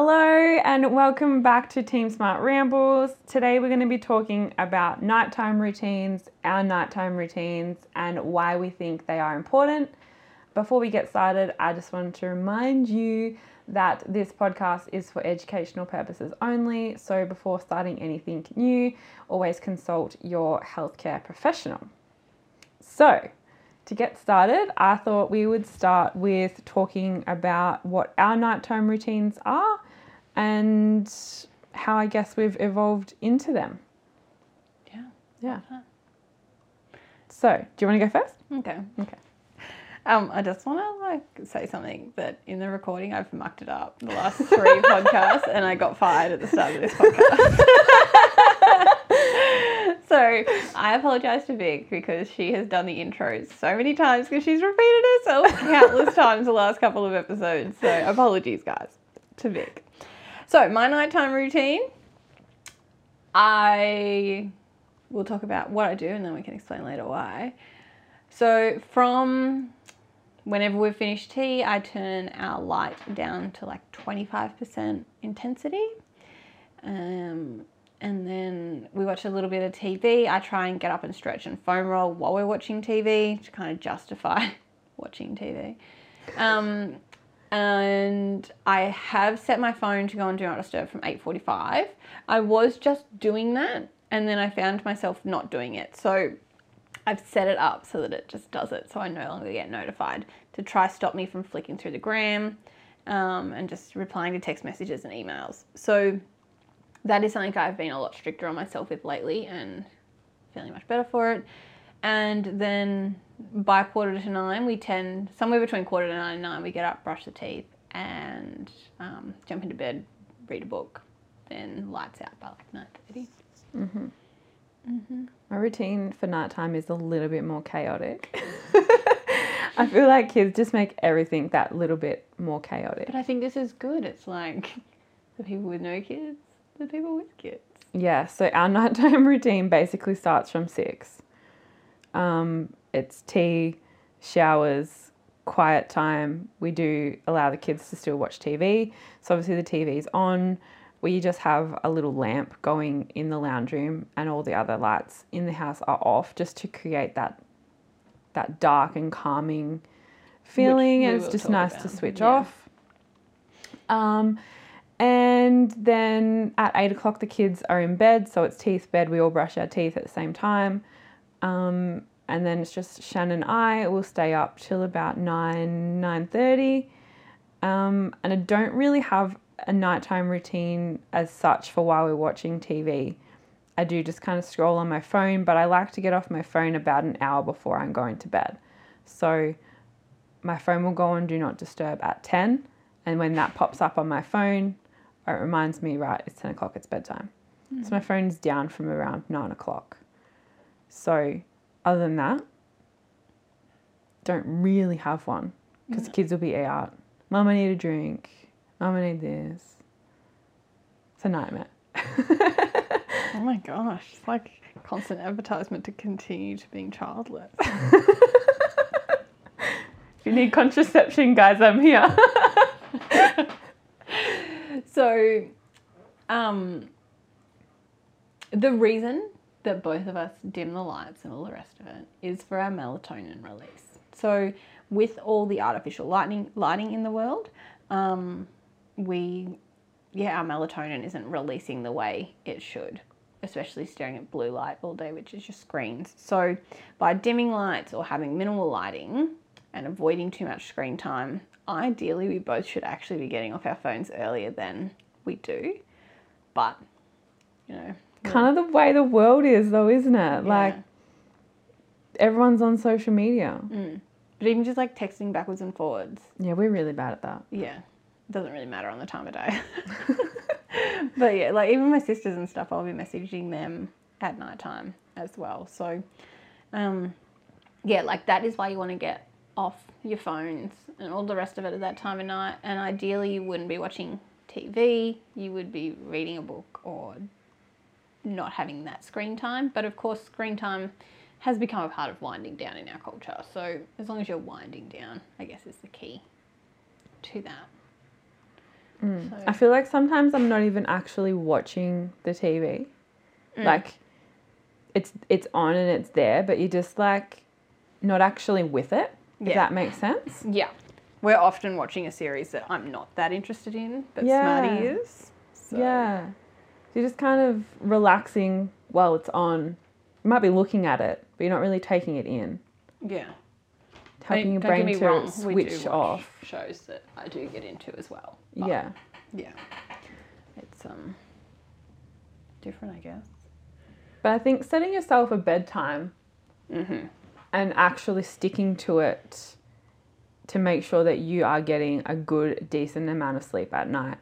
Hello and welcome back to Team Smart Rambles. Today we're going to be talking about nighttime routines, our nighttime routines, and why we think they are important. Before we get started, I just wanted to remind you that this podcast is for educational purposes only. So before starting anything new, always consult your healthcare professional. So, to get started, I thought we would start with talking about what our nighttime routines are and how I guess we've evolved into them. Yeah. Yeah. So, do you want to go first? Okay. Okay. Um, I just want to like say something that in the recording I've mucked it up the last three podcasts, and I got fired at the start of this podcast. so I apologize to Vic because she has done the intros so many times because she's repeated herself countless times the last couple of episodes. So apologies, guys, to Vic. So my nighttime routine, I will talk about what I do, and then we can explain later why. So from whenever we've finished tea, I turn our light down to like 25% intensity. Um, and then we watch a little bit of TV. I try and get up and stretch and foam roll while we're watching TV to kind of justify watching TV. Um, and I have set my phone to go on Do Not Disturb from 8.45. I was just doing that and then I found myself not doing it. So I've set it up so that it just does it so I no longer get notified to try stop me from flicking through the gram um, and just replying to text messages and emails. So that is something I've been a lot stricter on myself with lately and feeling much better for it. And then by quarter to nine, we tend, somewhere between quarter to nine and nine, we get up, brush the teeth, and um, jump into bed, read a book, then lights out by like 9.30. My routine for nighttime is a little bit more chaotic. I feel like kids just make everything that little bit more chaotic. But I think this is good. It's like the people with no kids, the people with kids. Yeah, so our nighttime routine basically starts from six. Um, it's tea, showers, quiet time. We do allow the kids to still watch TV. So obviously the TV's on. We just have a little lamp going in the lounge room, and all the other lights in the house are off, just to create that that dark and calming feeling. and it's just nice to switch yeah. off. Um, and then at eight o'clock, the kids are in bed, so it's teeth bed. We all brush our teeth at the same time. Um, and then it's just Shannon and I will stay up till about nine nine thirty. Um, and I don't really have a nighttime routine as such for while we're watching TV. I do just kind of scroll on my phone, but I like to get off my phone about an hour before I'm going to bed. So my phone will go on do not disturb at 10 and when that pops up on my phone it reminds me right it's 10 o'clock it's bedtime so my phone's down from around 9 o'clock so other than that don't really have one because the kids will be out. Mum i need a drink. Mum i need this. It's a nightmare. Oh my gosh, it's like constant advertisement to continue to being childless. if you need contraception guys i'm here. So, um, the reason that both of us dim the lights and all the rest of it is for our melatonin release. So, with all the artificial lighting lighting in the world, um, we yeah, our melatonin isn't releasing the way it should, especially staring at blue light all day, which is your screens. So, by dimming lights or having minimal lighting and avoiding too much screen time, ideally we both should actually be getting off our phones earlier than we do. But, you know, kind of the way the world is though isn't it? Like everyone's on social media. But even just like texting backwards and forwards, yeah we're really bad at that. Yeah, it doesn't really matter on the time of day. but yeah, like even my sisters and stuff, I'll be messaging them at night time as well. So, um, yeah, like that is why you want to get off your phones and all the rest of it at that time of night. And ideally, you wouldn't be watching TV, you would be reading a book or not having that screen time. But of course, screen time has become a part of winding down in our culture. So, as long as you're winding down, I guess is the key to that. Mm. So- I feel like sometimes I'm not even actually watching the TV. Mm. Like it's it's on and it's there, but you're just like not actually with it. If that makes sense. Yeah. We're often watching a series that I'm not that interested in, but Yeah. Smarty is. So- Yeah. So you're just kind of relaxing while it's on. You might be looking at it, but you're not really taking it in. Yeah. Helping your brain to wrong, we do switch off. Shows that I do get into as well. Yeah. Yeah. It's um different, I guess. But I think setting yourself a bedtime Mm-hmm. and actually sticking to it to make sure that you are getting a good, decent amount of sleep at night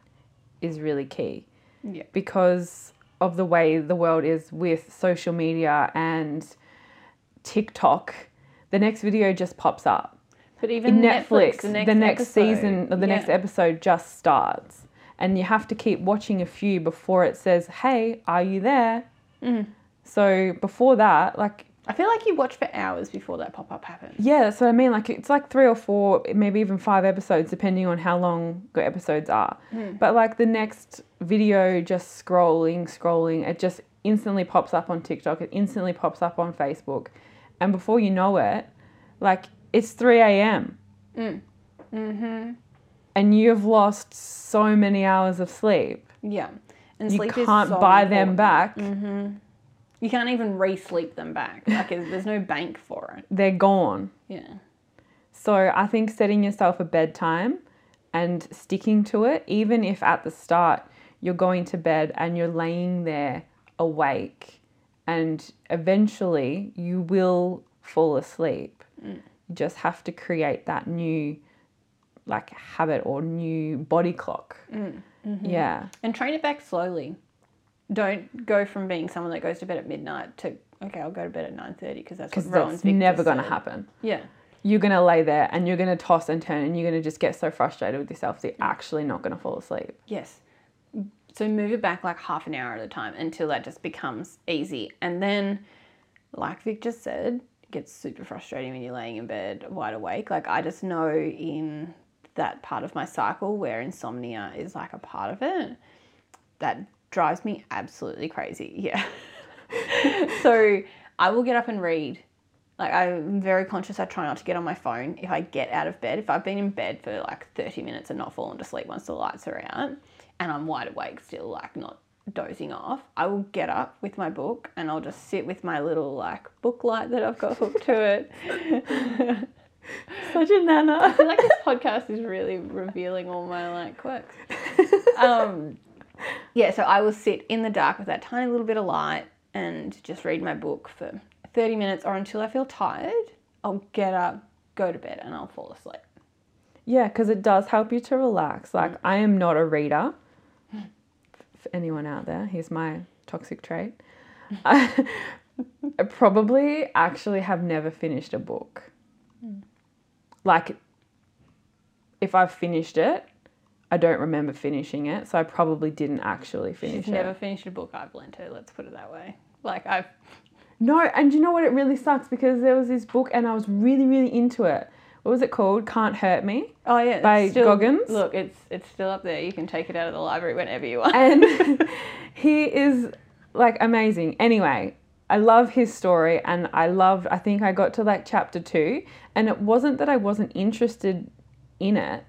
is really key. Yeah. Because of the way the world is with social media and TikTok, the next video just pops up. But even In Netflix, the next, episode, season or the next episode just starts. And you have to keep watching a few before it says, hey, are you there? Mhm. So before that, like, I feel like you watch for hours before that pop up happens. yeah, that's what I mean. Like, it's like three or four, maybe even five episodes, depending on how long the episodes are. But like the next video, just scrolling, scrolling, it just instantly pops up on TikTok. It instantly pops up on Facebook. And before you know it, like, it's 3 a.m. Mm-hmm. and you've lost so many hours of sleep. Yeah. And You can't so buy them back. Mm-hmm. You can't even re-sleep them back. Like there's there's no bank for it. They're gone. Yeah. So I think setting yourself a bedtime and sticking to it, even if at the start you're going to bed and you're laying there awake, and eventually you will fall asleep. Mm. You just have to create that new like habit or new body clock. Mm, mm-hmm. Yeah. And train it back slowly. Don't go from being someone that goes to bed at midnight to okay, I'll go to bed at nine thirty because that's what that's Victor never going to happen. Yeah. You're going to lay there and you're going to toss and turn and you're going to just get so frustrated with yourself that you're actually not going to fall asleep. Yes. So move it back like half an hour at a time until that just becomes easy. And then, like Vic just said, it gets super frustrating when you're laying in bed wide awake. Like I just know in that part of my cycle where insomnia is like a part of it, that drives me absolutely crazy. Yeah. so I will get up and read. Like I'm very conscious I try not to get on my phone if I get out of bed. If I've been in bed for like 30 minutes and not fallen to sleep once the lights are out and I'm wide awake still like not dozing off, I will get up with my book and I'll just sit with my little like book light that I've got hooked to it. Such a nana. I feel like this podcast is really revealing all my like quirks. Um, yeah, so I will sit in the dark with that tiny little bit of light and just read my book for 30 minutes or until I feel tired. I'll get up, go to bed, and I'll fall asleep. Yeah, because it does help you to relax. Mm. Like, I am not a reader. For anyone out there, here's my toxic trait. I probably actually have never finished a book. Mm. Like, if I've finished it, I don't remember finishing it, so I probably didn't actually finish She's it. never finished a book I've lent her, let's put it that way. Like, I've. No, and you know what? It really sucks because there was this book and I was really, really into it. What was it called? Can't Hurt Me. Oh, yeah. By still, Goggins? Look, it's, it's still up there. You can take it out of the library whenever you want. and he is like amazing. Anyway, I love his story and I loved I think I got to like chapter 2 and it wasn't that I wasn't interested in it.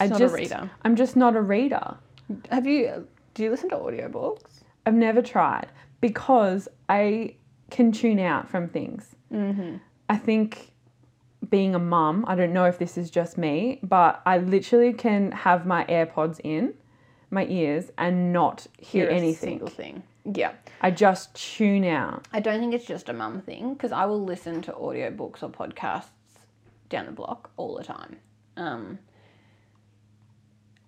I not a just reader. I'm just not a reader. Have you. Do you listen to audiobooks? I've never tried because I can tune out from things. Mm-hmm. I think being a mum, I don't know if this is just me, but I literally can have my AirPods in my ears and not hear, Hear a anything. single thing. Yeah. I just tune out. I don't think it's just a mum thing because I will listen to audiobooks or podcasts down the block all the time. Um,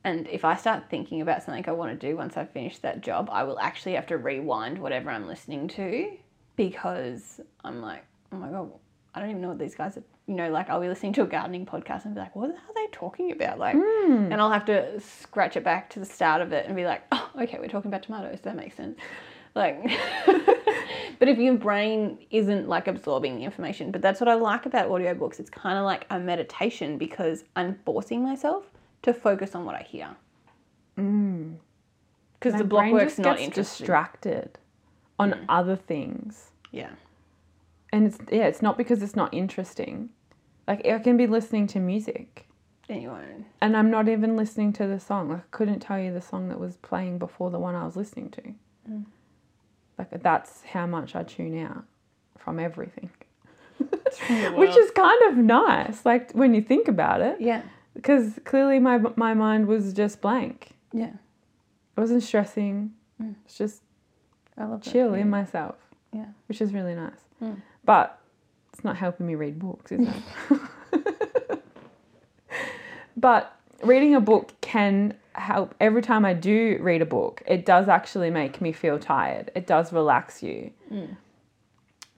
and if I start thinking about something I want to do once I've finished that job, I will actually have to rewind whatever I'm listening to because I'm like, oh my God, I don't even know what these guys are. You know, like I'll be listening to a gardening podcast and be like, what are they talking about? Like, mm. and I'll have to scratch it back to the start of it and be like, oh, okay, we're talking about tomatoes. That makes sense. Like, but if your brain isn't like absorbing the information, but that's what I like about audiobooks. It's kind of like a meditation because I'm forcing myself to focus on what I hear. Mm. Because the block brain work's just not gets distracted on Mm. other things. yeah. And it's yeah, it's not because it's not interesting. Like I can be listening to music and I'm not even listening to the song. Like, I couldn't tell you the song that was playing before the one I was listening to. Mm. Like that's how much I tune out from everything. from the Which world. is kind of nice, like when you think about it, Yeah. Because clearly my my mind was just blank. Yeah. I wasn't stressing. Mm. It's just I love that. chill yeah. in myself. Yeah. Which is really nice. Mm. But it's not helping me read books, is it? but reading a book can help. Every time I do read a book, it does actually make me feel tired. It does relax you. Mm.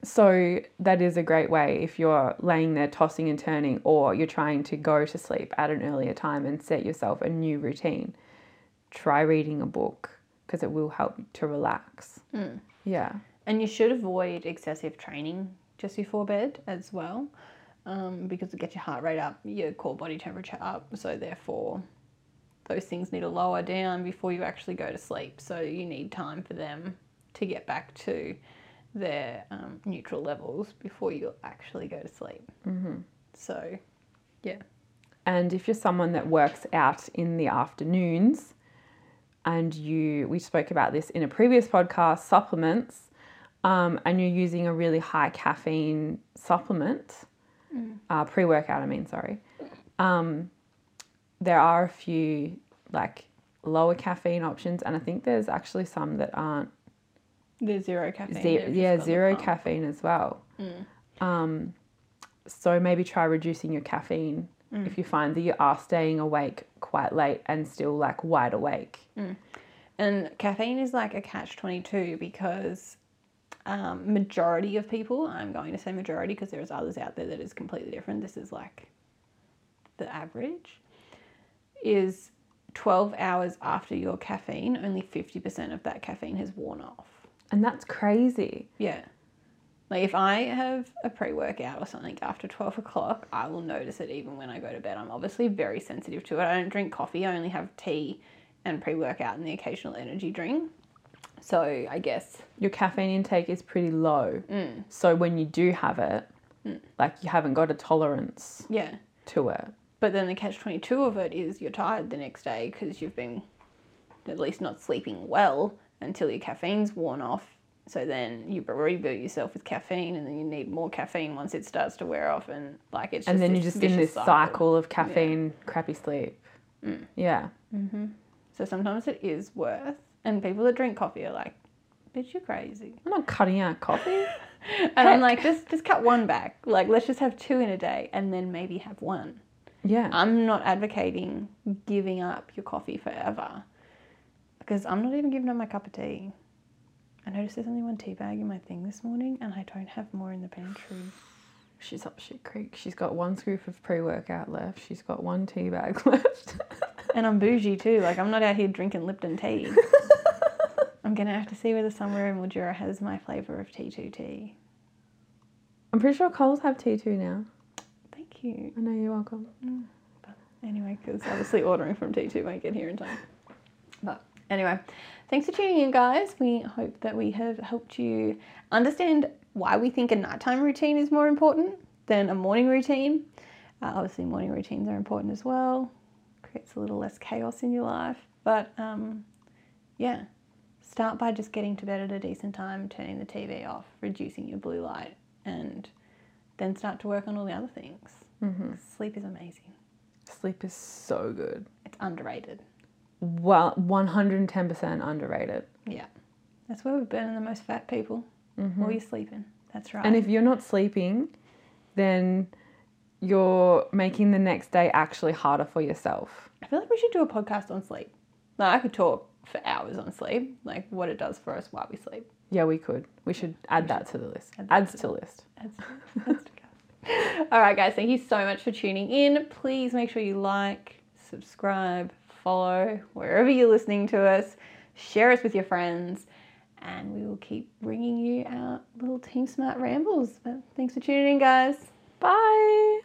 So that is a great way if you're laying there tossing and turning or you're trying to go to sleep at an earlier time and set yourself a new routine. Try reading a book because it will help to relax. Mm. Yeah. And you should avoid excessive training just before bed as well, um, because it gets your heart rate up, your core body temperature up. So therefore, those things need to lower down before you actually go to sleep. So you need time for them to get back to their um, neutral levels before you actually go to sleep. hmm So, yeah. And if you're someone that works out in the afternoons, and you, we spoke about this in a previous podcast, supplements, um, and you're using a really high caffeine supplement, uh, pre workout, I mean, sorry, um, there are a few like lower caffeine options, and I think there's actually some that aren't There's zero caffeine. Ze- yeah, zero caffeine as well. Mm. Um, so maybe try reducing your caffeine Mm. if you find that you are staying awake quite late and still like wide awake. And caffeine is like a catch 22 because um, majority of people, I'm going to say majority because there's others out there that is completely different. This is like the average, is 12 hours after your caffeine, only 50% of that caffeine has worn off. And that's crazy. Yeah. Like if I have a pre workout or something after 12 o'clock, I will notice it even when I go to bed. I'm obviously very sensitive to it. I don't drink coffee, I only have tea and pre workout and the occasional energy drink. So I guess, Your caffeine intake is pretty low. mm, So when you do have it, Mm. like you haven't got a tolerance yeah. to it. But then the catch 22 of it is you're tired the next day because you've been at least not sleeping well until your caffeine's worn off. So then you reboot yourself with caffeine and then you need more caffeine once it starts to wear off. And like it's just and then you're just in this cycle, of caffeine, crappy sleep. Mm. Yeah. hmm So sometimes it is worth. And people that drink coffee are like, bitch, you're crazy. I'm not cutting out coffee. And I'm like, just just cut one back. Like, let's just have two in a day and then maybe have one. Yeah. I'm not advocating giving up your coffee forever because I'm not even giving up my cup of tea. I noticed there's only one tea bag in my thing this morning and I don't have more in the pantry. She's up shit creek. She's got one scoop of pre workout left. She's got one tea bag left. And I'm bougie too. Like, I'm not out here drinking Lipton tea. I'm going to have to see whether somewhere in Mildura has my flavour of T2 tea. I'm pretty sure Coles have T2 now. Thank you. I know you're welcome. Mm, anyway, because obviously ordering from T2 won't get here in time. Anyway, thanks for tuning in, guys. We hope that we have helped you understand why we think a nighttime routine is more important than a morning routine. Uh, obviously, morning routines are important as well. Creates a little less chaos in your life. But um, yeah, start by just getting to bed at a decent time, turning the TV off, reducing your blue light, and then start to work on all the other things. hmm Sleep is amazing. Sleep is so good. It's underrated. Well, 110% underrated. Yeah. That's where we're burning the most fat people. Mhm. While you're sleeping. That's right. And if you're not sleeping, then you're making the next day actually harder for yourself. I feel like we should do a podcast on sleep. Like I could talk for hours on sleep, like what it does for us while we sleep. Yeah, we could. We should add that to the list. add Adds to to list. That's to go. All right, guys. Thank you so much for tuning in. Please make sure you like, subscribe, follow wherever you're listening to us. Share us with your friends, and we will keep bringing you our little Team Smart rambles. But thanks for tuning in, guys. Bye.